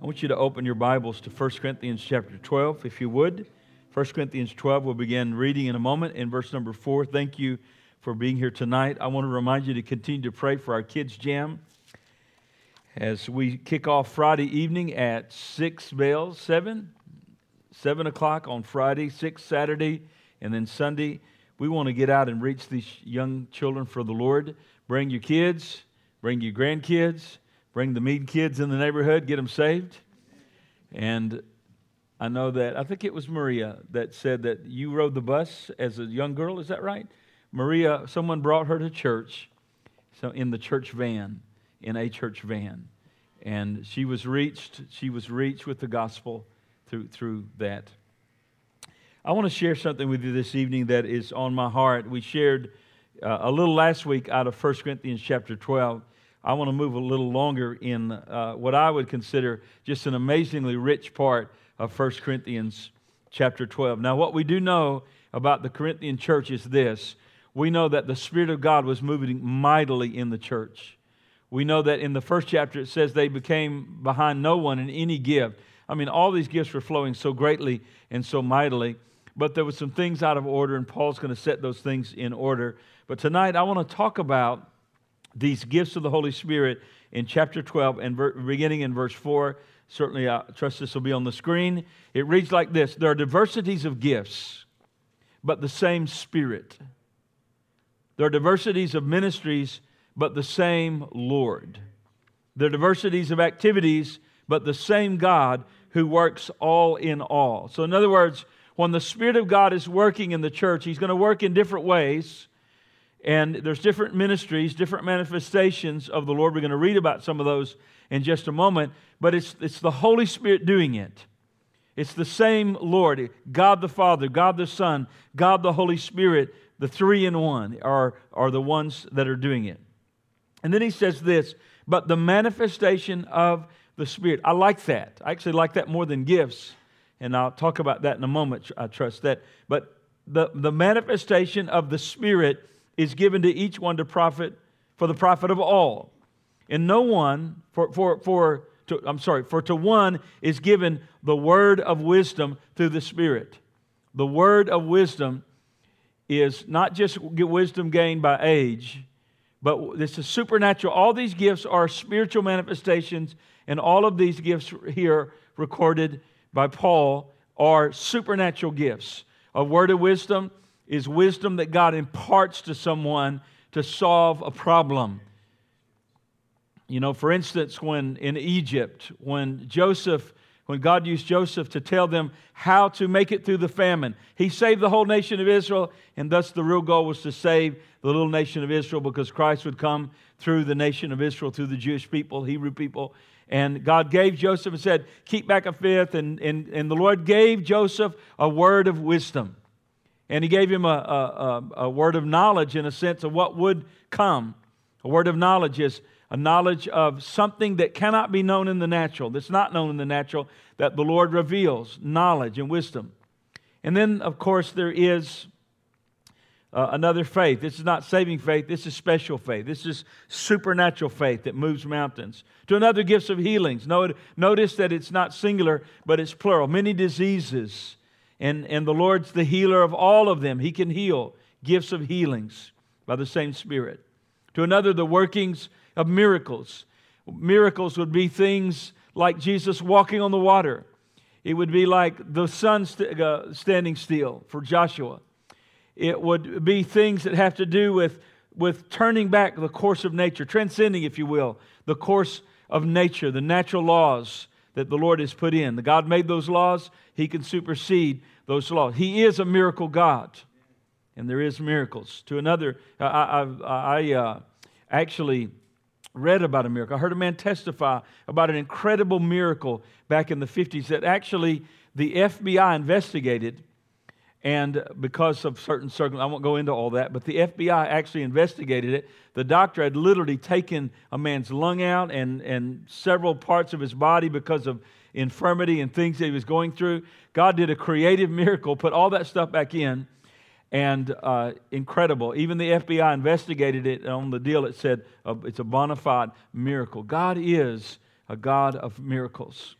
I want you to open your Bibles to 1 Corinthians chapter 12, if you would. 1 Corinthians 12, we'll begin reading in a moment in verse number 4. Thank you for being here tonight. I want to remind you to continue to pray for our kids' jam as we kick off Friday evening at 6 bells, 7, 7 o'clock on Friday, 6 Saturday, and then Sunday. We want to get out and reach these young children for the Lord. Bring your kids, bring your grandkids bring the Mead kids in the neighborhood, get them saved. And I know that, I think it was Maria that said that you rode the bus as a young girl, is that right? Maria, someone brought her to church so in the church van, in a church van. And she was reached, she was reached with the gospel through, through that. I want to share something with you this evening that is on my heart. We shared uh, a little last week out of 1 Corinthians chapter 12. I want to move a little longer in uh, what I would consider just an amazingly rich part of 1 Corinthians chapter 12. Now, what we do know about the Corinthian church is this we know that the Spirit of God was moving mightily in the church. We know that in the first chapter it says they became behind no one in any gift. I mean, all these gifts were flowing so greatly and so mightily, but there were some things out of order, and Paul's going to set those things in order. But tonight I want to talk about these gifts of the Holy Spirit in chapter 12 and ver- beginning in verse 4. Certainly, I trust this will be on the screen. It reads like this There are diversities of gifts, but the same Spirit. There are diversities of ministries, but the same Lord. There are diversities of activities, but the same God who works all in all. So, in other words, when the Spirit of God is working in the church, He's going to work in different ways. And there's different ministries, different manifestations of the Lord. We're going to read about some of those in just a moment. But it's, it's the Holy Spirit doing it. It's the same Lord, God the Father, God the Son, God the Holy Spirit, the three in one are, are the ones that are doing it. And then he says this, but the manifestation of the Spirit. I like that. I actually like that more than gifts. And I'll talk about that in a moment. I trust that. But the, the manifestation of the Spirit is given to each one to profit for the profit of all. And no one, for, for, for to, I'm sorry, for to one is given the word of wisdom through the Spirit. The word of wisdom is not just wisdom gained by age, but this is supernatural. All these gifts are spiritual manifestations, and all of these gifts here recorded by Paul are supernatural gifts. A word of wisdom is wisdom that God imparts to someone to solve a problem. You know, for instance, when in Egypt, when Joseph, when God used Joseph to tell them how to make it through the famine, he saved the whole nation of Israel, and thus the real goal was to save the little nation of Israel because Christ would come through the nation of Israel, through the Jewish people, Hebrew people. And God gave Joseph and said, Keep back a fifth. And, and, and the Lord gave Joseph a word of wisdom. And he gave him a, a, a, word of knowledge in a sense of what would come. A word of knowledge is a knowledge of something that cannot be known in the natural, that's not known in the natural, that the Lord reveals knowledge and wisdom. And then, of course, there is uh, another faith. This is not saving faith, this is special faith. This is supernatural faith that moves mountains. To another, gifts of healings. Notice that it's not singular, but it's plural. Many diseases and, and the Lord's the healer of all of them. He can heal gifts of healings by the same Spirit. To another, the workings of miracles. Miracles would be things like Jesus walking on the water. It would be like the sun st- uh, standing still for Joshua. It would be things that have to do with, with turning back the course of nature, transcending, if you will, the course of nature, the natural laws that the Lord has put in. God made those laws, He can supersede those laws. He is a miracle God, and there is miracles. To another, I, I, I uh, actually read about a miracle. I heard a man testify about an incredible miracle back in the 50s that actually the FBI investigated and because of certain circumstances, I won't go into all that, but the FBI actually investigated it. The doctor had literally taken a man's lung out and, and several parts of his body because of infirmity and things that he was going through. God did a creative miracle, put all that stuff back in, and uh, incredible. Even the FBI investigated it. On the deal, it said uh, it's a bona fide miracle. God is a God of miracles.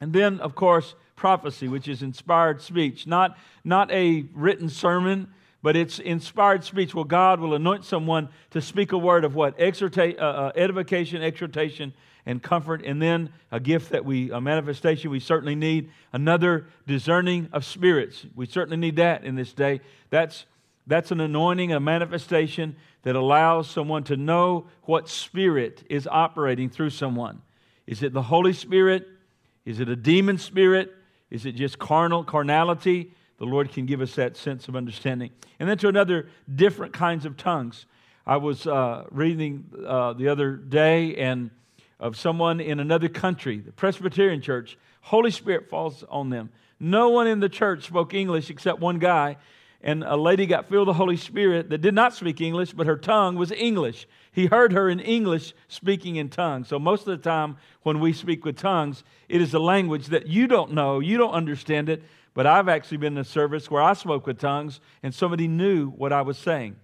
And then, of course, prophecy, which is inspired speech, not, not a written sermon, but it's inspired speech where God will anoint someone to speak a word of what? Exhorta- uh, uh, edification, exhortation, and comfort. And then a gift that we, a manifestation we certainly need, another discerning of spirits. We certainly need that in this day. That's, that's an anointing, a manifestation that allows someone to know what spirit is operating through someone. Is it the Holy Spirit? Is it a demon spirit? Is it just carnal carnality? The Lord can give us that sense of understanding. And then to another different kinds of tongues. I was uh, reading uh, the other day and of someone in another country, the Presbyterian church. Holy Spirit falls on them. No one in the church spoke English except one guy, and a lady got filled with the Holy Spirit that did not speak English, but her tongue was English. He heard her in English speaking in tongues. So, most of the time when we speak with tongues, it is a language that you don't know, you don't understand it. But I've actually been in a service where I spoke with tongues and somebody knew what I was saying.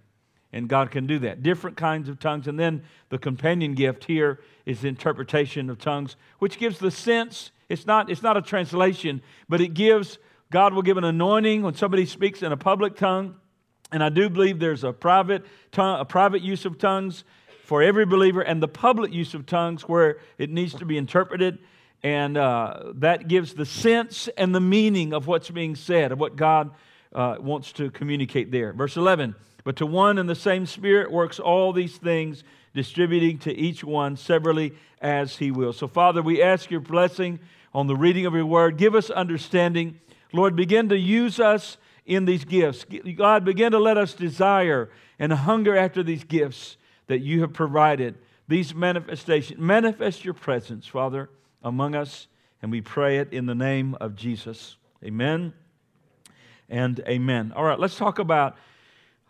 And God can do that. Different kinds of tongues. And then the companion gift here is interpretation of tongues, which gives the sense, it's not, it's not a translation, but it gives God will give an anointing when somebody speaks in a public tongue. And I do believe there's a private, tongue, a private use of tongues for every believer and the public use of tongues where it needs to be interpreted. And uh, that gives the sense and the meaning of what's being said, of what God uh, wants to communicate there. Verse 11 But to one and the same Spirit works all these things, distributing to each one severally as he will. So, Father, we ask your blessing on the reading of your word. Give us understanding Lord, begin to use us in these gifts. God, begin to let us desire and hunger after these gifts that you have provided, these manifestations. Manifest your presence, Father, among us, and we pray it in the name of Jesus. Amen and amen. All right, let's talk about.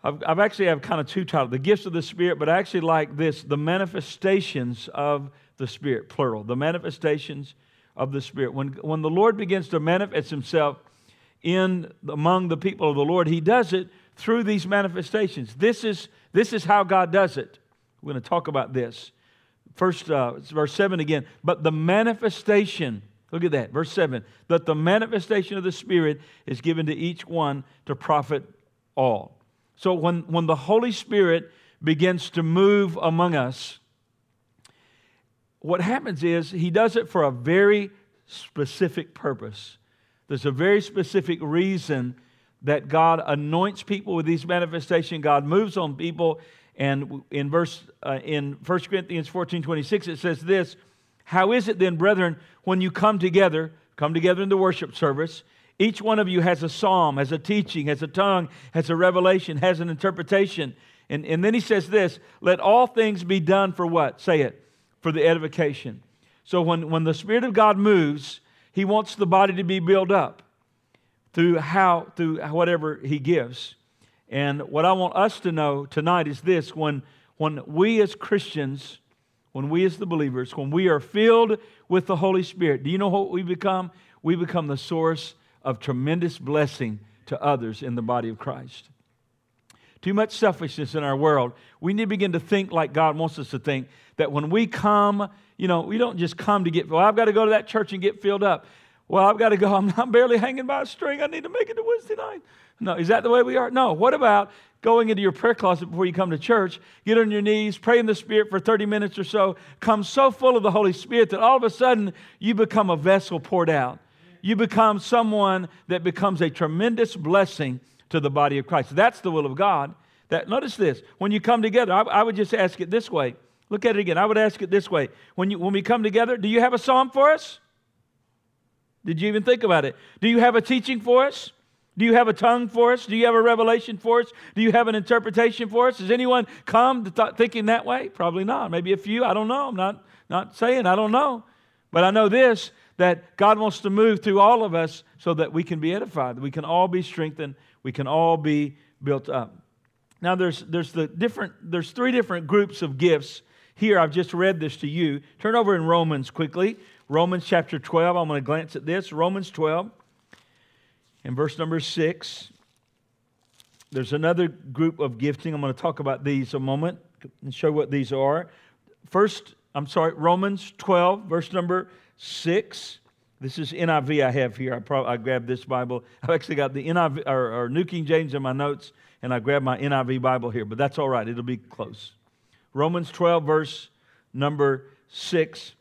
I've, I've actually have kind of two titles the gifts of the Spirit, but I actually like this the manifestations of the Spirit, plural. The manifestations of the Spirit. When, when the Lord begins to manifest Himself, in among the people of the Lord, he does it through these manifestations. This is, this is how God does it. We're going to talk about this. First, uh, verse 7 again. But the manifestation, look at that, verse 7 that the manifestation of the Spirit is given to each one to profit all. So when, when the Holy Spirit begins to move among us, what happens is he does it for a very specific purpose. There's a very specific reason that God anoints people with these manifestations. God moves on people. And in verse uh, in 1 Corinthians 14 26, it says this How is it then, brethren, when you come together, come together in the worship service, each one of you has a psalm, has a teaching, has a tongue, has a revelation, has an interpretation. And, and then he says this let all things be done for what? Say it, for the edification. So when, when the Spirit of God moves, he wants the body to be built up through how through whatever he gives. And what I want us to know tonight is this when when we as Christians, when we as the believers, when we are filled with the Holy Spirit, do you know what we become? We become the source of tremendous blessing to others in the body of Christ. Too much selfishness in our world. We need to begin to think like God wants us to think that when we come you know, we don't just come to get, well, I've got to go to that church and get filled up. Well, I've got to go. I'm, I'm barely hanging by a string. I need to make it to Wednesday night. No, is that the way we are? No. What about going into your prayer closet before you come to church, get on your knees, pray in the Spirit for 30 minutes or so, come so full of the Holy Spirit that all of a sudden you become a vessel poured out. You become someone that becomes a tremendous blessing to the body of Christ. That's the will of God. That notice this: when you come together, I, I would just ask it this way: Look at it again. I would ask it this way when, you, when we come together, do you have a psalm for us? Did you even think about it? Do you have a teaching for us? Do you have a tongue for us? Do you have a revelation for us? Do you have an interpretation for us? Does anyone come th- thinking that way? Probably not. Maybe a few. I don't know. I'm not, not saying. I don't know. But I know this that God wants to move through all of us so that we can be edified, we can all be strengthened, we can all be built up. Now there's there's the different there's three different groups of gifts here, I've just read this to you. Turn over in Romans quickly. Romans chapter 12. I'm going to glance at this. Romans 12 and verse number 6. There's another group of gifting. I'm going to talk about these a moment and show what these are. First, I'm sorry, Romans 12, verse number 6. This is NIV I have here. I, probably, I grabbed this Bible. I've actually got the NIV or, or New King James in my notes, and I grabbed my NIV Bible here, but that's all right. It'll be close. Romans 12, verse number 6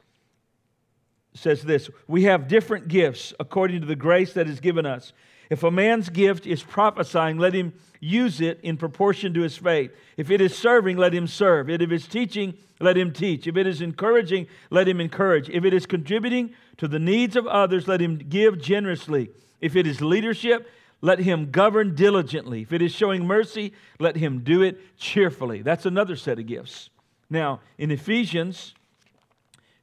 says this We have different gifts according to the grace that is given us. If a man's gift is prophesying, let him use it in proportion to his faith. If it is serving, let him serve. If it is teaching, let him teach. If it is encouraging, let him encourage. If it is contributing to the needs of others, let him give generously. If it is leadership, let him govern diligently. If it is showing mercy, let him do it cheerfully. That's another set of gifts. Now, in Ephesians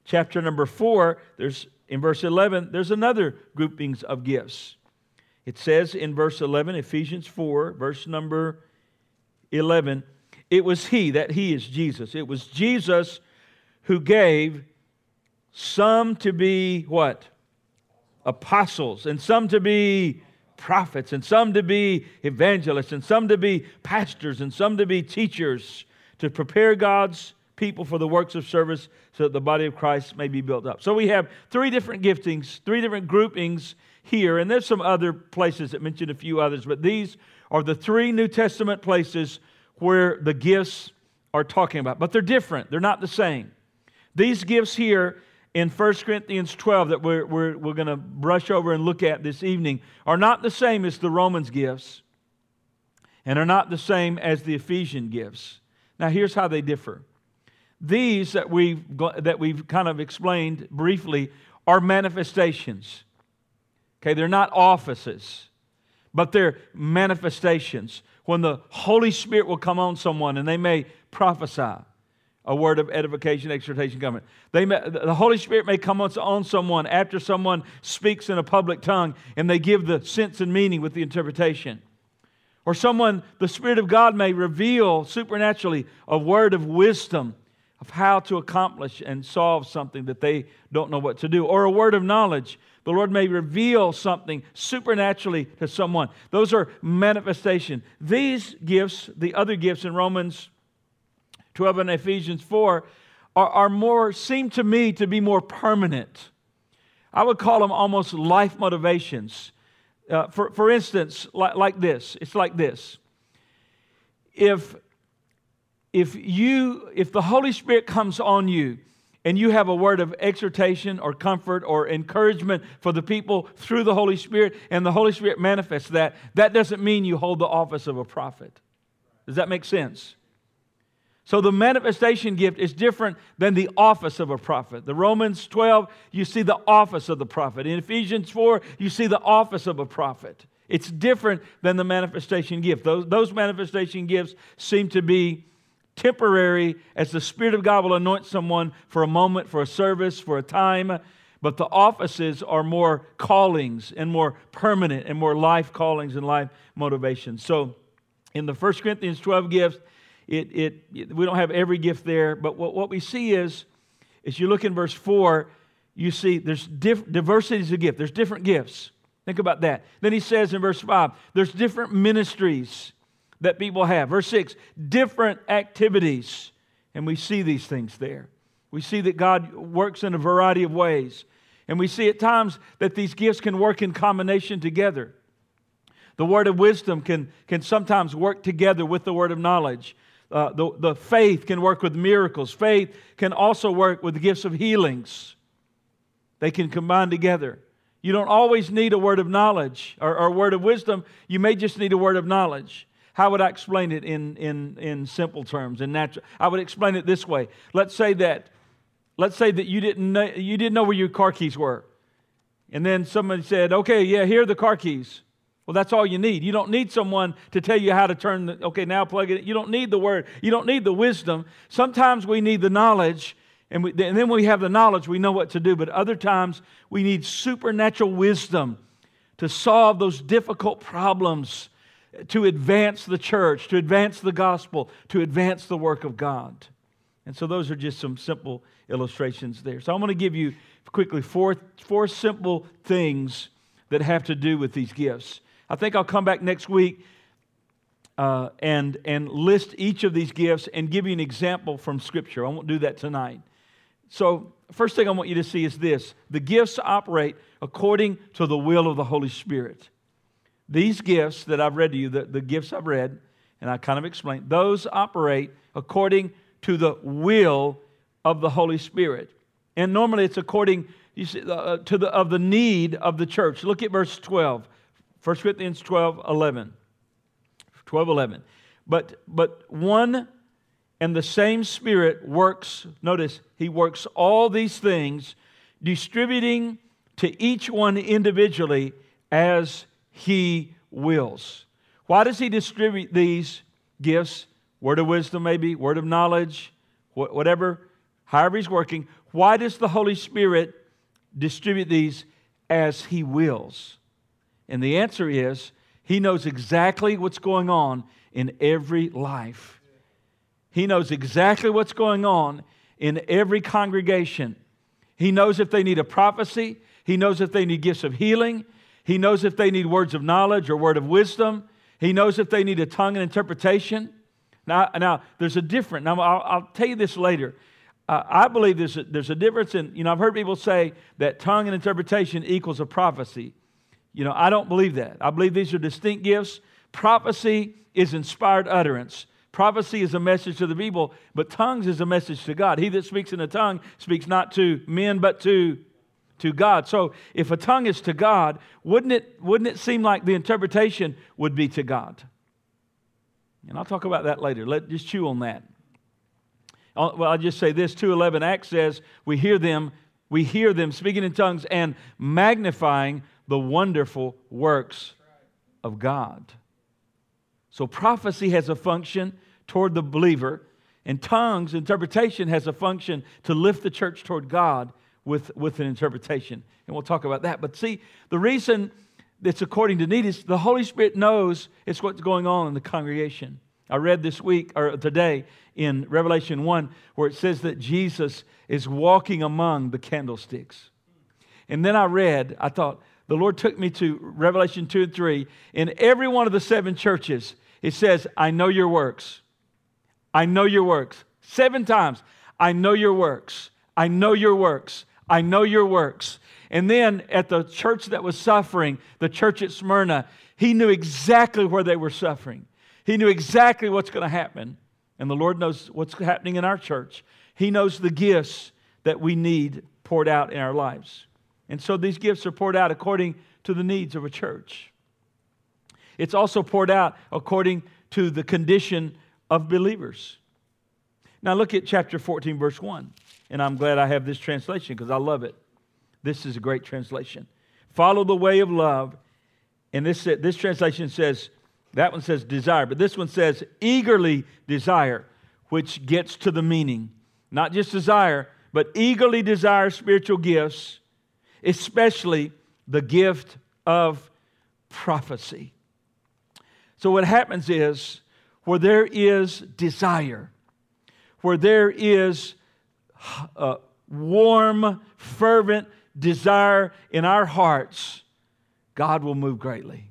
chapter number 4, there's in verse 11, there's another groupings of gifts. It says in verse 11, Ephesians 4, verse number 11, it was He, that He is Jesus. It was Jesus who gave some to be what? Apostles, and some to be prophets, and some to be evangelists, and some to be pastors, and some to be teachers to prepare God's people for the works of service so that the body of Christ may be built up. So we have three different giftings, three different groupings here, and there's some other places that mention a few others, but these are the three New Testament places where the gifts are talking about. But they're different, they're not the same. These gifts here in 1 Corinthians 12 that we're, we're, we're going to brush over and look at this evening are not the same as the Romans gifts and are not the same as the Ephesian gifts. Now, here's how they differ. These that we've, that we've kind of explained briefly are manifestations. Okay, they're not offices, but they're manifestations. When the Holy Spirit will come on someone and they may prophesy a word of edification, exhortation, coming. They may, the Holy Spirit may come on someone after someone speaks in a public tongue and they give the sense and meaning with the interpretation. Or someone, the Spirit of God may reveal supernaturally a word of wisdom of how to accomplish and solve something that they don't know what to do. Or a word of knowledge the Lord may reveal something supernaturally to someone. Those are manifestation. These gifts, the other gifts in Romans 12 and Ephesians 4, are, are more, seem to me to be more permanent. I would call them almost life motivations. Uh, for, for instance, like, like this it's like this. If, if you, if the Holy Spirit comes on you, and you have a word of exhortation or comfort or encouragement for the people through the Holy Spirit, and the Holy Spirit manifests that, that doesn't mean you hold the office of a prophet. Does that make sense? So the manifestation gift is different than the office of a prophet. The Romans 12, you see the office of the prophet. In Ephesians 4, you see the office of a prophet. It's different than the manifestation gift. Those, those manifestation gifts seem to be temporary as the Spirit of God will anoint someone for a moment, for a service, for a time. But the offices are more callings and more permanent and more life callings and life motivations. So in the 1 Corinthians 12 gifts, it, it, it, we don't have every gift there, but what, what we see is, as you look in verse 4, you see there's diff- diversities of gift. There's different gifts. Think about that. Then he says in verse 5, there's different ministries that people have. Verse 6 different activities. And we see these things there. We see that God works in a variety of ways. And we see at times that these gifts can work in combination together. The word of wisdom can, can sometimes work together with the word of knowledge. Uh, the, the faith can work with miracles. Faith can also work with the gifts of healings. They can combine together. You don't always need a word of knowledge or, or a word of wisdom. You may just need a word of knowledge. How would I explain it in, in, in simple terms, in natural? I would explain it this way. Let's say that, let's say that you didn't know, you didn't know where your car keys were. And then somebody said, okay, yeah, here are the car keys. Well, that's all you need. You don't need someone to tell you how to turn the, okay, now plug it. You don't need the word. You don't need the wisdom. Sometimes we need the knowledge, and, we, and then we have the knowledge, we know what to do. But other times, we need supernatural wisdom to solve those difficult problems to advance the church, to advance the gospel, to advance the work of God. And so those are just some simple illustrations there. So I'm going to give you quickly four, four simple things that have to do with these gifts. I think I'll come back next week uh, and, and list each of these gifts and give you an example from Scripture. I won't do that tonight. so, first thing I want you to see is this the gifts operate according to the will of the Holy Spirit. These gifts that I've read to you, the, the gifts I've read, and I kind of explained, those operate according to the will of the Holy Spirit. And normally it's according see, uh, to the, of the need of the church. Look at verse 12, 1 Corinthians 12, 11. 12, 11. But, but one and the same Spirit works, notice, He works all these things, distributing to each one individually as He wills. Why does He distribute these gifts? Word of wisdom, maybe, word of knowledge, whatever, however He's working. Why does the Holy Spirit distribute these as He wills? And the answer is He knows exactly what's going on in every life. He knows exactly what's going on in every congregation. He knows if they need a prophecy, He knows if they need gifts of healing, He knows if they need words of knowledge or word of wisdom, He knows if they need a tongue and interpretation. Now, now there's a difference. Now, I'll, I'll tell you this later. Uh, I believe there's a, there's a difference in, you know, I've heard people say that tongue and interpretation equals a prophecy. You know, I don't believe that. I believe these are distinct gifts. Prophecy is inspired utterance. Prophecy is a message to the people, but tongues is a message to God. He that speaks in a tongue speaks not to men, but to, to God. So if a tongue is to God, wouldn't it, wouldn't it seem like the interpretation would be to God? And I'll talk about that later. Let just chew on that. I'll, well, I'll just say this 211 Acts says, we hear them, we hear them speaking in tongues and magnifying the wonderful works of God. So prophecy has a function toward the believer, and tongues, interpretation, has a function to lift the church toward God with, with an interpretation. And we'll talk about that. But see, the reason it's according to need is the Holy Spirit knows it's what's going on in the congregation. I read this week or today in Revelation 1 where it says that Jesus is walking among the candlesticks. And then I read, I thought, the Lord took me to Revelation 2 and 3. In every one of the seven churches, it says, I know your works. I know your works. Seven times. I know your works. I know your works. I know your works. And then at the church that was suffering, the church at Smyrna, he knew exactly where they were suffering. He knew exactly what's going to happen. And the Lord knows what's happening in our church. He knows the gifts that we need poured out in our lives. And so these gifts are poured out according to the needs of a church. It's also poured out according to the condition of believers. Now look at chapter 14, verse 1. And I'm glad I have this translation because I love it. This is a great translation. Follow the way of love. And this, this translation says, that one says desire, but this one says eagerly desire, which gets to the meaning. Not just desire, but eagerly desire spiritual gifts, especially the gift of prophecy. So, what happens is where there is desire, where there is uh, warm, fervent desire in our hearts, God will move greatly.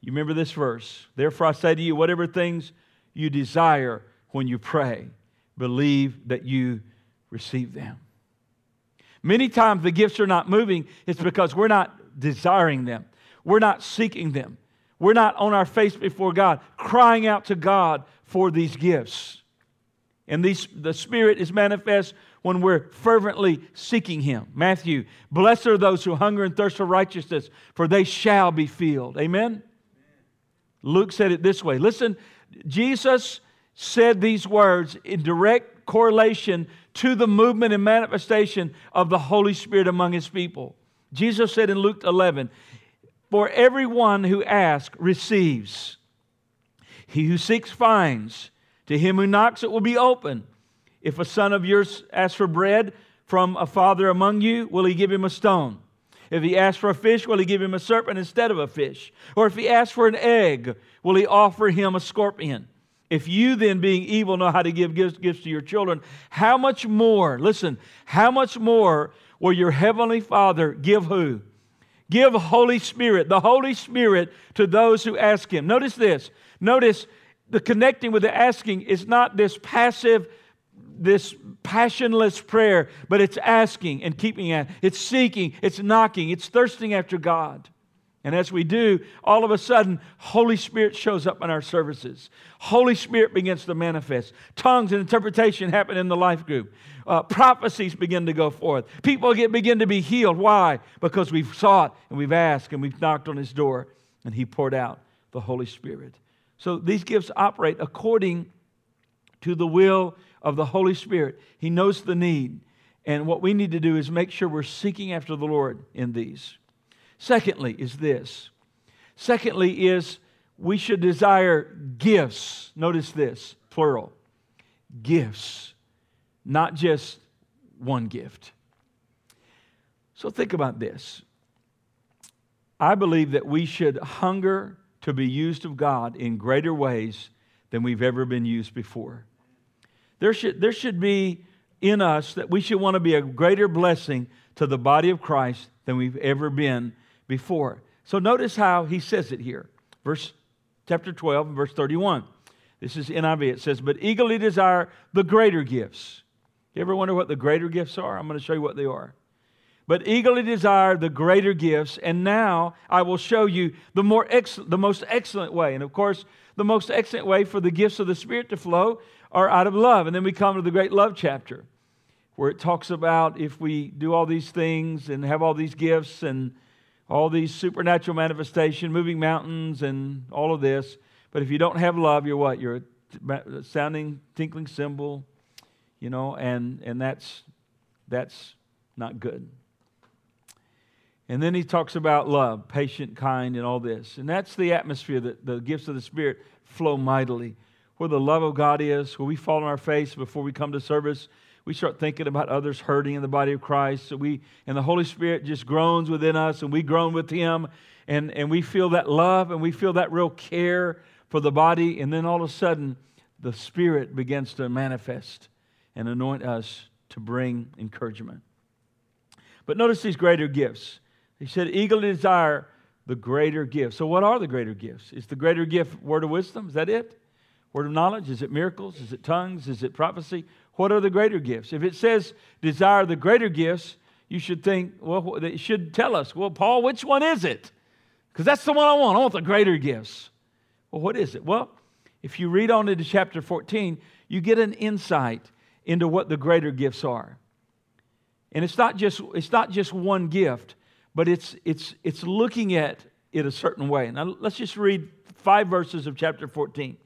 You remember this verse? Therefore, I say to you, whatever things you desire when you pray, believe that you receive them. Many times the gifts are not moving, it's because we're not desiring them, we're not seeking them. We're not on our face before God, crying out to God for these gifts. And these, the Spirit is manifest when we're fervently seeking Him. Matthew, blessed are those who hunger and thirst for righteousness, for they shall be filled. Amen? Amen? Luke said it this way. Listen, Jesus said these words in direct correlation to the movement and manifestation of the Holy Spirit among His people. Jesus said in Luke 11, for everyone who asks receives. He who seeks finds. To him who knocks, it will be open. If a son of yours asks for bread from a father among you, will he give him a stone? If he asks for a fish, will he give him a serpent instead of a fish? Or if he asks for an egg, will he offer him a scorpion? If you then, being evil, know how to give gifts, to your children, how much more, listen, how much more will your heavenly Father give who? Give Holy Spirit, the Holy Spirit, to those who ask Him. Notice this. Notice the connecting with the asking is not this passive this passionless prayer, but it's asking and keeping at, it's seeking, it's knocking, it's thirsting after God. And as we do, all of a sudden, Holy Spirit shows up in our services. Holy Spirit begins to manifest. Tongues and interpretation happen in the life group. Uh, prophecies begin to go forth. People get, begin to be healed. Why? Because we've sought and we've asked and we've knocked on His door and He poured out the Holy Spirit. So these gifts operate according to the will of the Holy Spirit. He knows the need. And what we need to do is make sure we're seeking after the Lord in these. Secondly, is this. Secondly, is we should desire gifts. Notice this, plural. Gifts, not just one gift. So think about this. I believe that we should hunger to be used of God in greater ways than we've ever been used before. There should, there should be in us that we should want to be a greater blessing to the body of Christ than we've ever been before. So notice how he says it here. Verse chapter 12 verse 31. This is NIV. It says, But eagerly desire the greater gifts. You ever wonder what the greater gifts are? I'm going to show you what they are. But eagerly desire the greater gifts, and now I will show you the, more ex- the most excellent way. And of course, the most excellent way for the gifts of the Spirit to flow are out of love. And then we come to the great love chapter, where it talks about if we do all these things and have all these gifts and all these supernatural manifestation, moving mountains, and all of this. But if you don't have love, you're what? You're a sounding, tinkling cymbal, you know, and, and that's, that's not good. And then he talks about love, patient, kind, and all this. And that's the atmosphere that the gifts of the Spirit flow mightily. Where the love of God is, where we fall on our face before we come to service, we start thinking about others hurting in the body of Christ. So we, and the Holy Spirit just groans within us, and we groan with Him, and, and we feel that love, and we feel that real care for the body. And then all of a sudden, the Spirit begins to manifest and anoint us to bring encouragement. But notice these greater gifts. He said, eagerly desire the greater gift. So, what are the greater gifts? Is the greater gift word of wisdom? Is that it? Word of knowledge? Is it miracles? Is it tongues? Is it prophecy? What are the greater gifts? If it says desire the greater gifts, you should think, well, it should tell us, well, Paul, which one is it? Because that's the one I want. I want the greater gifts. Well, what is it? Well, if you read on into chapter 14, you get an insight into what the greater gifts are. And it's not just, it's not just one gift, but it's, it's, it's looking at it a certain way. Now, let's just read five verses of chapter 14.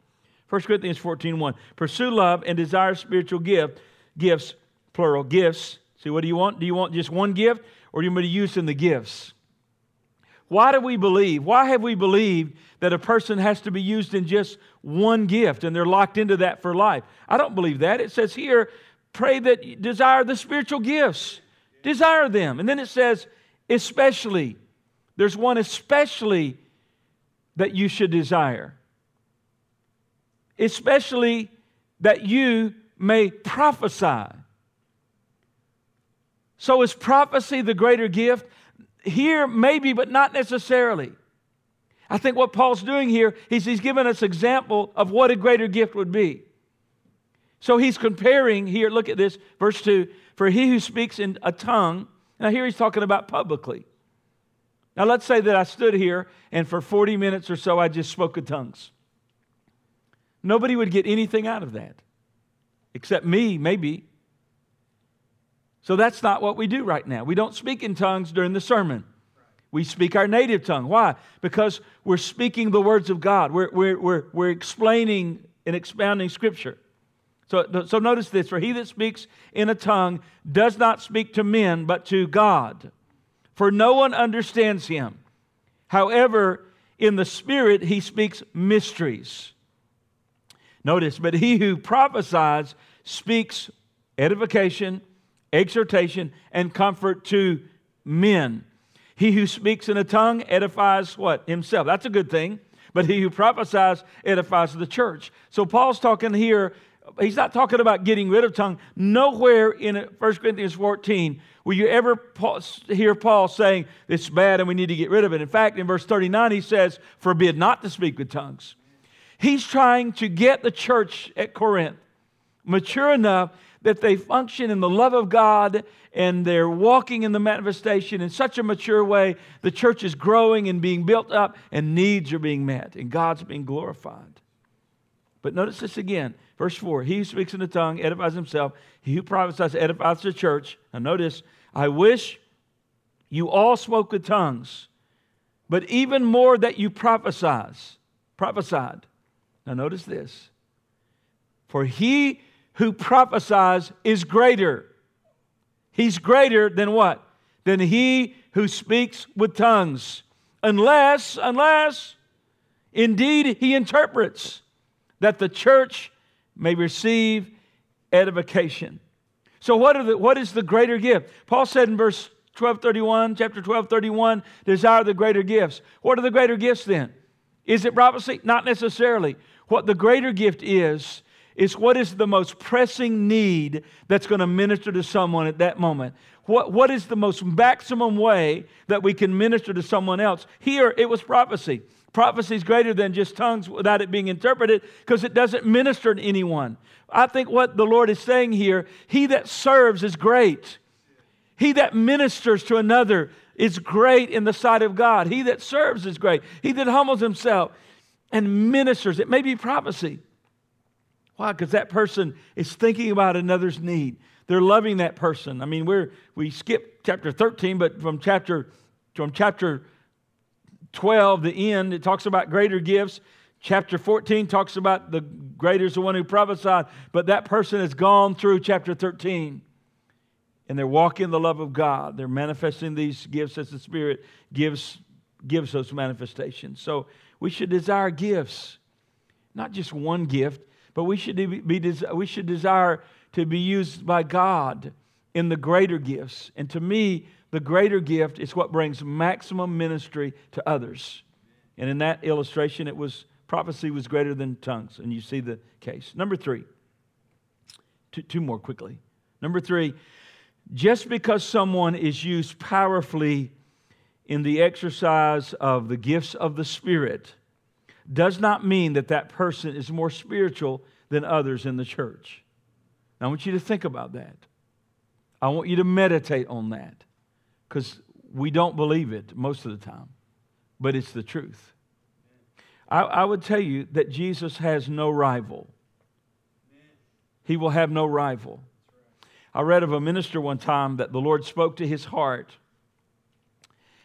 1 Corinthians 14 1. Pursue love and desire spiritual gift, gifts, plural, gifts. See, what do you want? Do you want just one gift or do you want to use in the gifts? Why do we believe? Why have we believed that a person has to be used in just one gift and they're locked into that for life? I don't believe that. It says here, pray that desire the spiritual gifts. Desire them. And then it says, especially. There's one especially that you should desire especially that you may prophesy. So, is prophecy the greater gift? Here, maybe, but not necessarily. I think what Paul's doing here is he's giving us example of what a greater gift would be. So he's comparing here, look at this, verse 2 For he who speaks in a tongue, now here he's talking about publicly. Now let's say that I stood here and for 40 minutes or so I just spoke in tongues. Nobody would get anything out of that, except me, maybe. So that's not what we do right now. We don't speak in tongues during the sermon. We speak our native tongue. Why? Because we're speaking the words of God. We're, we're, we're, we're explaining and expounding Scripture. So, so notice this For he that speaks in a tongue does not speak to men, but to God. For no one understands him. However, in the Spirit, he speaks mysteries. Notice, but he who prophesies speaks edification, exhortation, and comfort to men. He who speaks in a tongue edifies what? Himself. That's a good thing. But he who prophesies edifies the church. So Paul's talking here, he's not talking about getting rid of tongue. Nowhere in 1 Corinthians 14 will you ever hear Paul saying it's bad and we need to get rid of it. In fact, in verse 39, he says, Forbid not to speak with tongues. He's trying to get the church at Corinth mature enough that they function in the love of God and they're walking in the manifestation in such a mature way. The church is growing and being built up, and needs are being met, and God's being glorified. But notice this again. Verse 4 He who speaks in the tongue edifies himself, he who prophesies edifies the church. Now, notice, I wish you all spoke with tongues, but even more that you prophesies, prophesied. Now, notice this. For he who prophesies is greater. He's greater than what? Than he who speaks with tongues. Unless, unless, indeed, he interprets that the church may receive edification. So, what, the, what is the greater gift? Paul said in verse 1231, chapter 12, 31, desire the greater gifts. What are the greater gifts then? Is it prophecy? Not necessarily. What the greater gift is, is what is the most pressing need that's going to minister to someone at that moment. What, what is the most maximum way that we can minister to someone else? Here, it was prophecy. Prophecy is greater than just tongues without it being interpreted because it doesn't minister to anyone. I think what the Lord is saying here he that serves is great. He that ministers to another is great in the sight of God. He that serves is great. He that humbles himself and ministers, it may be prophecy. Why? Because that person is thinking about another's need. They're loving that person. I mean, we're we skip chapter 13, but from chapter from chapter 12, the end, it talks about greater gifts. Chapter 14 talks about the greater is the one who prophesied, but that person has gone through chapter 13 and they're walking in the love of God. They're manifesting these gifts as the Spirit gives, gives those manifestations. So we should desire gifts, not just one gift, but we should, be, we should desire to be used by God in the greater gifts. And to me, the greater gift is what brings maximum ministry to others. And in that illustration, it was prophecy was greater than tongues. And you see the case. Number three, two, two more quickly. Number three, just because someone is used powerfully in the exercise of the gifts of the Spirit does not mean that that person is more spiritual than others in the church. Now, I want you to think about that. I want you to meditate on that because we don't believe it most of the time, but it's the truth. I, I, would tell you that Jesus has no rival. He will have no rival. I read of a minister one time that the Lord spoke to his heart.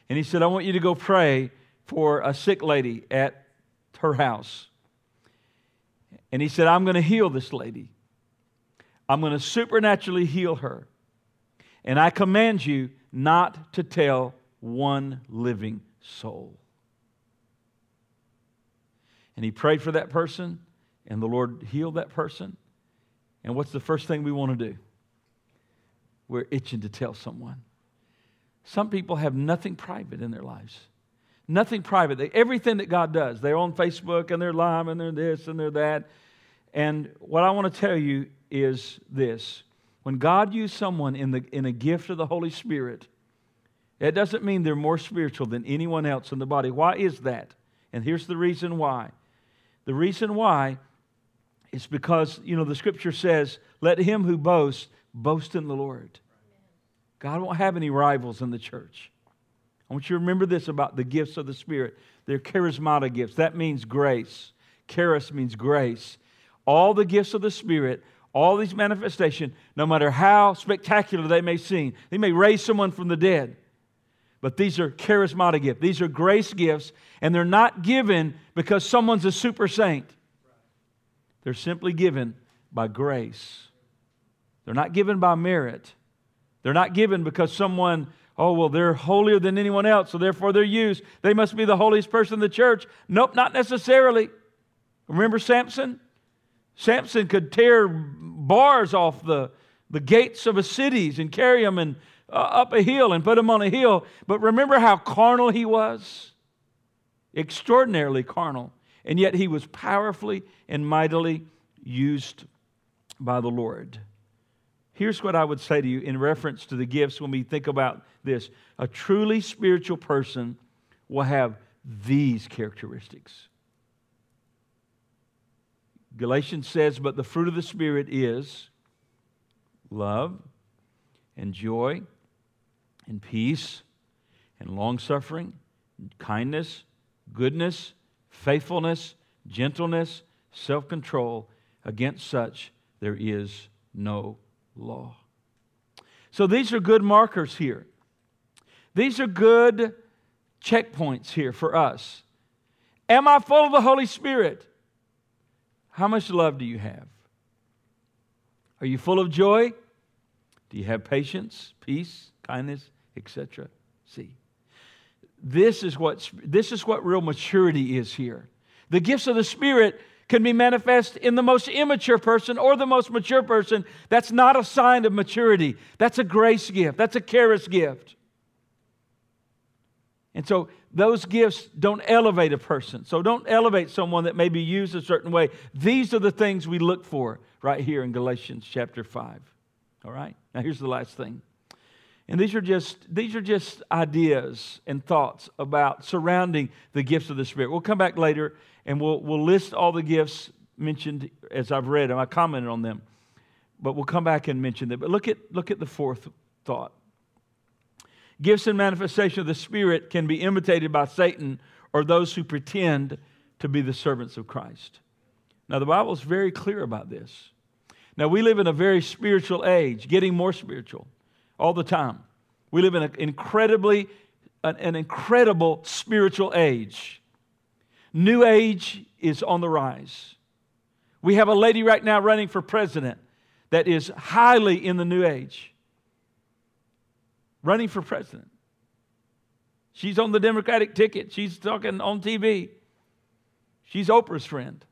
And he said, I want you to go pray for a sick lady at her house. And he said, I'm going to heal this lady. I'm going to supernaturally heal her. And I command you not to tell one living soul. And he prayed for that person, and the Lord healed that person. And what's the first thing we want to do? We're itching to tell someone. Some people have nothing private in their lives. Nothing private. They, everything that God does. They're on Facebook and they're live and they're this and they're that. And what I want to tell you is this when God used someone in, the, in a gift of the Holy Spirit, it doesn't mean they're more spiritual than anyone else in the body. Why is that? And here's the reason why. The reason why is because, you know, the scripture says, let him who boasts boast in the Lord. God won't have any rivals in the church. I want you to remember this about the gifts of the Spirit. They're charismatic gifts. That means grace. Charis means grace. All the gifts of the Spirit all these manifestations, no matter how spectacular they may seem, they may raise someone from the dead. But these are charismatic gifts. These are grace gifts, and they're not given because someone's a super saint. They're simply given by grace. They're not given by merit. They're not given because someone, oh, well, they're holier than anyone else, so therefore they're used. They must be the holiest person in the church. Nope, not necessarily. Remember Samson? Samson could tear bars off the, the gates of a cities and carry them and, uh, up a hill and put them on a hill. But remember how carnal he was? Extraordinarily carnal. And yet he was powerfully and mightily used by the Lord. Here's what I would say to you in reference to the gifts when we think about this a truly spiritual person will have these characteristics Galatians says, but the fruit of the Spirit is love and joy and peace and long suffering, kindness, goodness, faithfulness, gentleness, self control. Against such there is no law. So these are good markers here. These are good checkpoints here for us. Am I full of the Holy Spirit? How much love do you have? Are you full of joy? Do you have patience, peace, kindness, etc.? See. This is what this is what real maturity is here. The gifts of the Spirit can be manifest in the most immature person or the most mature person. That's not a sign of maturity. That's a grace gift. That's a charis gift. And so those gifts don't elevate a person. So don't elevate someone that may be used a certain way. These are the things we look for right here in Galatians chapter 5. All right? Now here's the last thing. And these are just these are just ideas and thoughts about surrounding the gifts of the Spirit. We'll come back later and we'll we'll list all the gifts mentioned as I've read them. I commented on them. But we'll come back and mention them. But look at look at the fourth thought. Gifts and manifestation of the Spirit can be imitated by Satan or those who pretend to be the servants of Christ. Now, the Bible is very clear about this. Now, we live in a very spiritual age, getting more spiritual all the time. We live in an incredibly, an, an incredible spiritual age. New age is on the rise. We have a lady right now running for president that is highly in the new age running for president. She's on the Democratic ticket. She's talking on TV. She's Oprah's friend.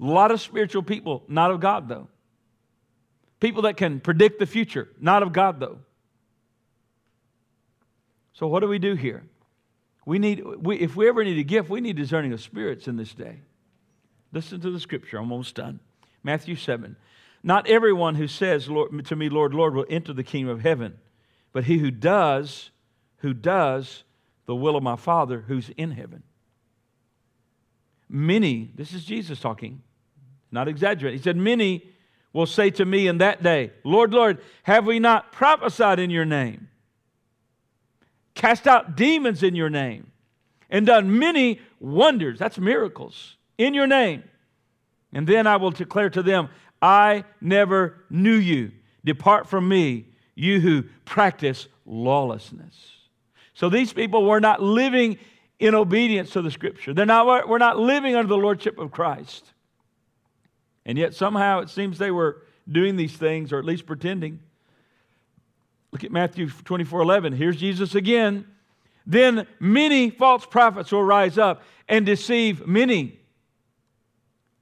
A lot of spiritual people, not of God, though. People that can predict the future, not of God, though. So, what do we do here? We need, we, if we ever need a gift, we need discerning of spirits in this day. Listen to the scripture. I'm almost done. Matthew 7. Not everyone who says Lord, to me, Lord, Lord, will enter the kingdom of heaven, but he who does, who does the will of my Father who's in heaven. Many, this is Jesus talking, not exaggerating. He said, Many will say to me in that day, Lord, Lord, have we not prophesied in your name? Cast out demons in your name, and done many wonders, that's miracles, in your name. And then I will declare to them, I never knew you. Depart from me, you who practice lawlessness. So these people were not living in obedience to the scripture. They're not, we're not living under the lordship of Christ. And yet somehow it seems they were doing these things, or at least pretending. Look at Matthew 24 11. Here's Jesus again. Then many false prophets will rise up and deceive many.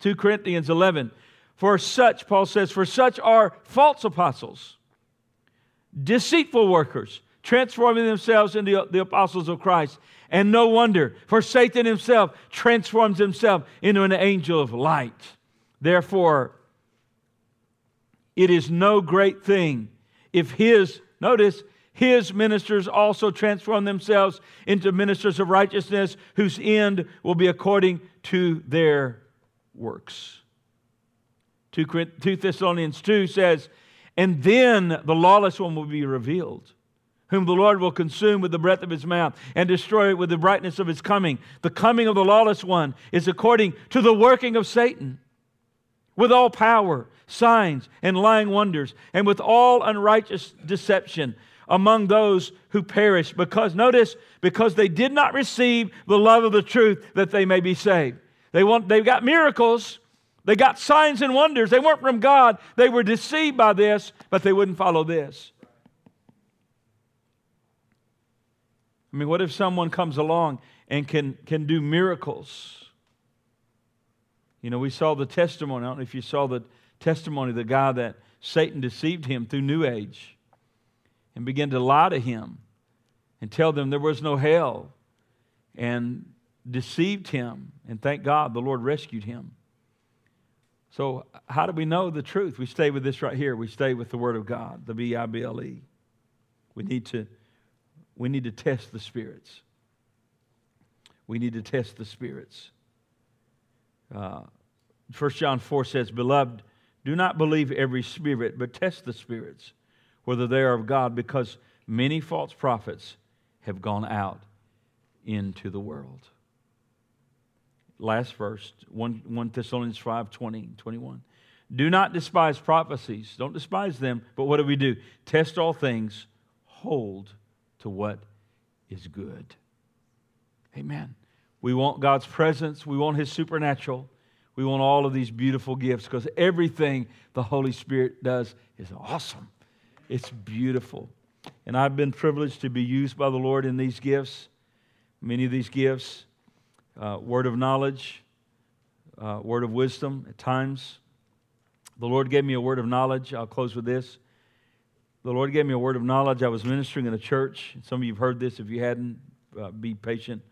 2 Corinthians 11. For such, Paul says, for such are false apostles, deceitful workers, transforming themselves into the apostles of Christ. And no wonder, for Satan himself transforms himself into an angel of light. Therefore, it is no great thing if his, notice, his ministers also transform themselves into ministers of righteousness, whose end will be according to their works. 2, 2 Thessalonians 2 says, And then the lawless one will be revealed, whom the Lord will consume with the breath of his mouth and destroy it with the brightness of his coming. The coming of the lawless one is according to the working of Satan, with all power, signs, and lying wonders, and with all unrighteous deception among those who perish because notice because they did not receive the love of the truth that they may be saved they want they've got miracles they got signs and wonders. They weren't from God. They were deceived by this, but they wouldn't follow this. I mean, what if someone comes along and can, can do miracles? You know, we saw the testimony. I don't know if you saw the testimony of the guy that Satan deceived him through New Age and began to lie to him and tell them there was no hell and deceived him. And thank God the Lord rescued him. So, how do we know the truth? We stay with this right here. We stay with the Word of God, the B I B L E. We need to, we need to test the spirits. We need to test the spirits. Uh, 1 John 4 says, Beloved, Do not believe every spirit, but test the spirits, whether they are of God, because many false prophets have gone out into the world. Last verse, 1, 1 Thessalonians 5 20, 21. Do not despise prophecies. Don't despise them. But what do we do? Test all things, hold to what is good. Amen. We want God's presence, we want His supernatural, we want all of these beautiful gifts because everything the Holy Spirit does is awesome. It's beautiful. And I've been privileged to be used by the Lord in these gifts, many of these gifts uh, word of knowledge, uh, word of wisdom at times. The Lord gave me a word of knowledge. I'll close with this. The Lord gave me a word of knowledge. I was ministering in a church. Some of you have heard this. If you hadn't, uh, be patient.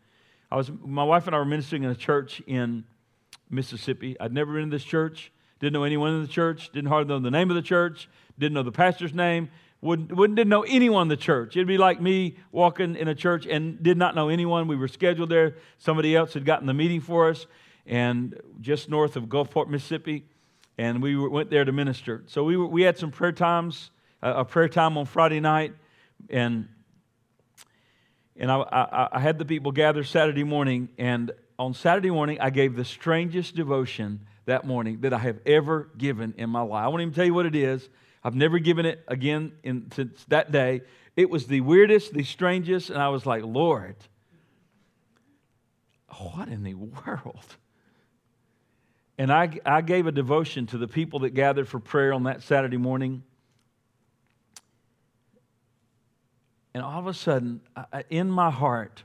I was, my wife and I were ministering in a church in Mississippi. I'd never been in this church, didn't know anyone in the church, didn't hardly know the name of the church, didn't know the pastor's name, wouldn't, wouldn't didn't know anyone in the church. It'd be like me walking in a church and did not know anyone. We were scheduled there. Somebody else had gotten the meeting for us, and just north of Gulfport, Mississippi, and we went there to minister. So we, were, we had some prayer times, a prayer time on Friday night, and and I, I, I had the people gather Saturday morning, and on Saturday morning, I gave the strangest devotion that morning that I have ever given in my life. I won't even tell you what it is. I've never given it again in, since that day. It was the weirdest, the strangest, and I was like, Lord, what in the world? And I, I gave a devotion to the people that gathered for prayer on that Saturday morning. And all of a sudden, I, in my heart,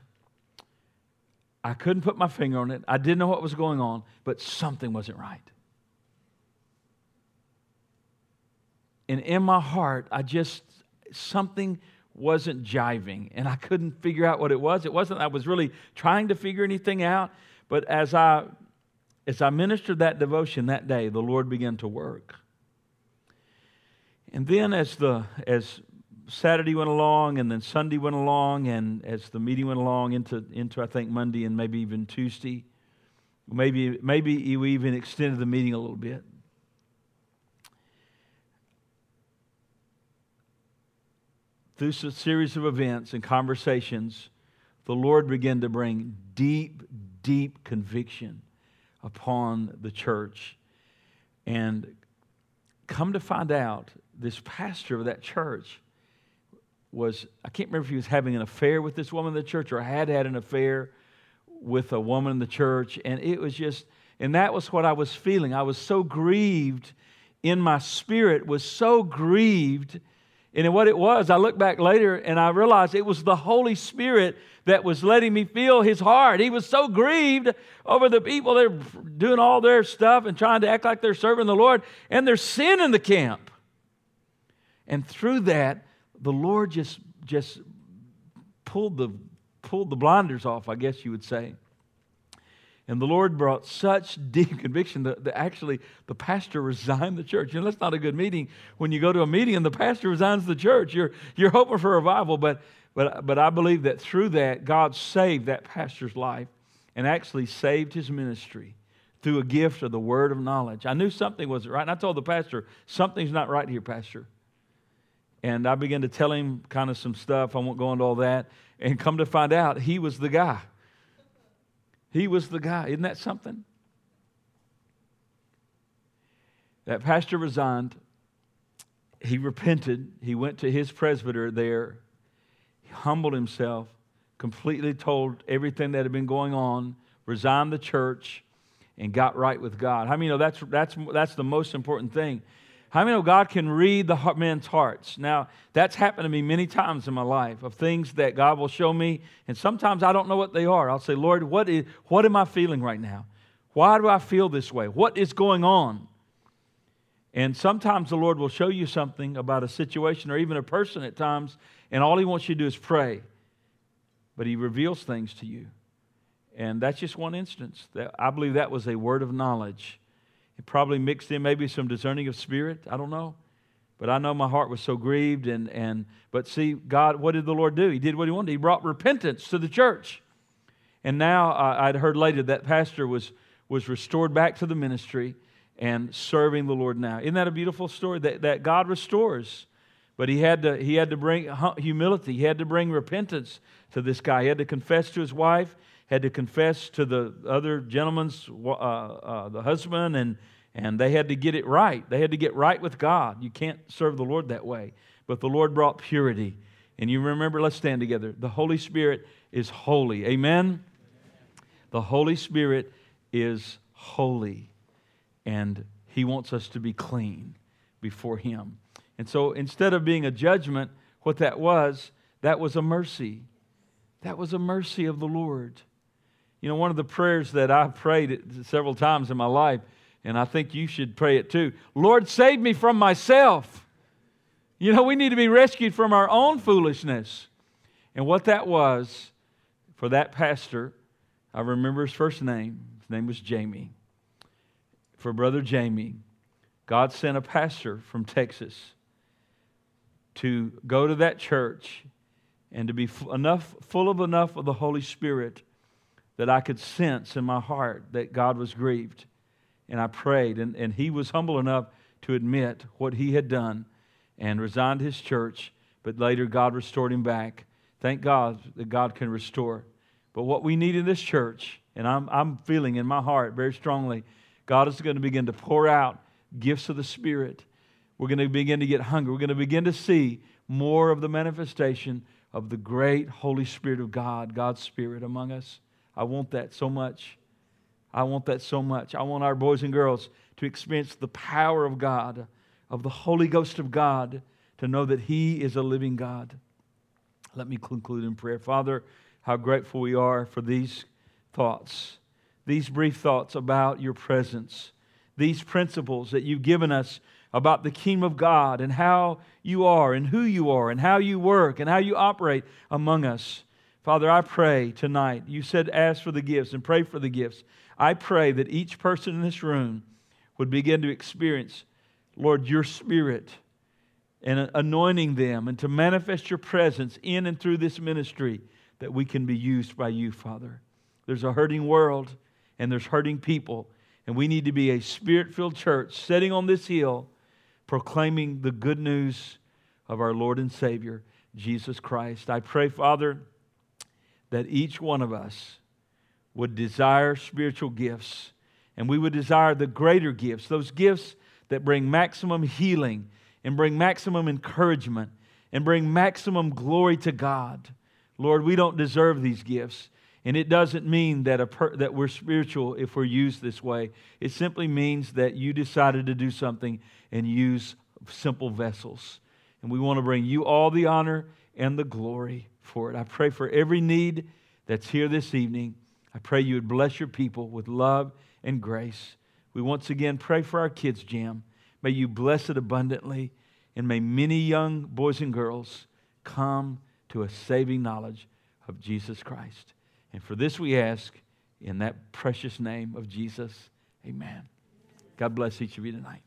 I couldn't put my finger on it. I didn't know what was going on, but something wasn't right. And in my heart, I just, something wasn't jiving, and I couldn't figure out what it was. It wasn't I was really trying to figure anything out, but as I as I ministered that devotion that day, the Lord began to work. And then as the as Saturday went along, and then Sunday went along, and as the meeting went along into, into I think Monday and maybe even Tuesday, maybe maybe we even extended the meeting a little bit. Through a series of events and conversations, the Lord began to bring deep, deep conviction upon the church. And come to find out, this pastor of that church was, I can't remember if he was having an affair with this woman in the church or had had an affair with a woman in the church. And it was just, and that was what I was feeling. I was so grieved in my spirit, was so grieved. And what it was, I look back later and I realized it was the Holy Spirit that was letting me feel his heart. He was so grieved over the people that are doing all their stuff and trying to act like they're serving the Lord, and there's sin in the camp. And through that, the Lord just, just pulled, the, pulled the blinders off, I guess you would say. And the Lord brought such deep conviction that, that, actually the pastor resigned the church. And that's not a good meeting. When you go to a meeting and the pastor resigns the church, you're, you're hoping for revival. But, but, but I believe that through that, God saved that pastor's life and actually saved his ministry through a gift of the word of knowledge. I knew something wasn't right. And I told the pastor, something's not right here, Pastor. And I began to tell him kind of some stuff. I won't go into all that. And come to find out, he was the guy. He was the guy. Isn't that something? That pastor resigned. He repented. He went to his presbyter there. He humbled himself, completely told everything that had been going on, resigned the church, and got right with God. How I many know that's, that's, that's the most important thing? How many know God can read the men's hearts? Now, that's happened to me many times in my life of things that God will show me, and sometimes I don't know what they are. I'll say, Lord, what, is, what am I feeling right now? Why do I feel this way? What is going on? And sometimes the Lord will show you something about a situation or even a person at times, and all He wants you to do is pray. But He reveals things to you. And that's just one instance. I believe that was a word of knowledge it probably mixed in maybe some discerning of spirit. I don't know. But I know my heart was so grieved. And, and but see, God, what did the Lord do? He did what he wanted. He brought repentance to the church. And now uh, I'd heard later that pastor was, was restored back to the ministry. and serving the Lord now. Isn't that a beautiful story? That, that God restores. But he had, to, he had to bring humility, he had to bring repentance to this guy. He had to confess to his wife, had to confess to the other gentleman's, uh, uh, the husband, and, and they had to get it right. They had to get right with God. You can't serve the Lord that way. But the Lord brought purity. And you remember, let's stand together. The Holy Spirit is holy. Amen? The Holy Spirit is holy. And He wants us to be clean before Him. And so instead of being a judgment, what that was, that was a mercy. That was a mercy of the Lord. You know, one of the prayers that I've prayed several times in my life, and I think you should pray it too Lord, save me from myself. You know, we need to be rescued from our own foolishness. And what that was for that pastor, I remember his first name. His name was Jamie. For Brother Jamie, God sent a pastor from Texas to go to that church and to be enough, full of enough of the Holy Spirit that I could sense in my heart that God was grieved. And I prayed, and, and he was humble enough to admit what he had done and resigned his church, but later God restored him back. Thank God that God can restore. But what we need in this church, and I'm, I'm feeling in my heart very strongly, God is going to begin to pour out gifts of the Spirit we're going to begin to get hungry. We're going to begin to see more of the manifestation of the great Holy Spirit of God, God's Spirit among us. I want that so much. I want that so much. I want our boys and girls to experience the power of God, of the Holy Ghost of God, to know that He is a living God. Let me conclude in prayer. Father, how grateful we are for these thoughts, these brief thoughts about your presence, these principles that you've given us about the kingdom of God and how you are and who you are and how you work and how you operate among us. Father, I pray tonight, you said ask for the gifts and pray for the gifts. I pray that each person in this room would begin to experience, Lord, your spirit and anointing them and to manifest your presence in and through this ministry that we can be used by you, Father. There's a hurting world and there's hurting people, and we need to be a spirit filled church sitting on this hill proclaiming the good news of our Lord and Savior, Jesus Christ. I pray, Father, that each one of us would desire spiritual gifts and we would desire the greater gifts, those gifts that bring maximum healing and bring maximum encouragement and bring maximum glory to God. Lord, we don't deserve these gifts. And it doesn't mean that, a per, that we're spiritual if we're used this way. It simply means that you decided to do something and use simple vessels. And we want to bring you all the honor and the glory for it. I pray for every need that's here this evening. I pray you would bless your people with love and grace. We once again pray for our kids, Jam. May you bless it abundantly, and may many young boys and girls come to a saving knowledge of Jesus Christ. And for this we ask in that precious name of Jesus. Amen. God bless each of you tonight.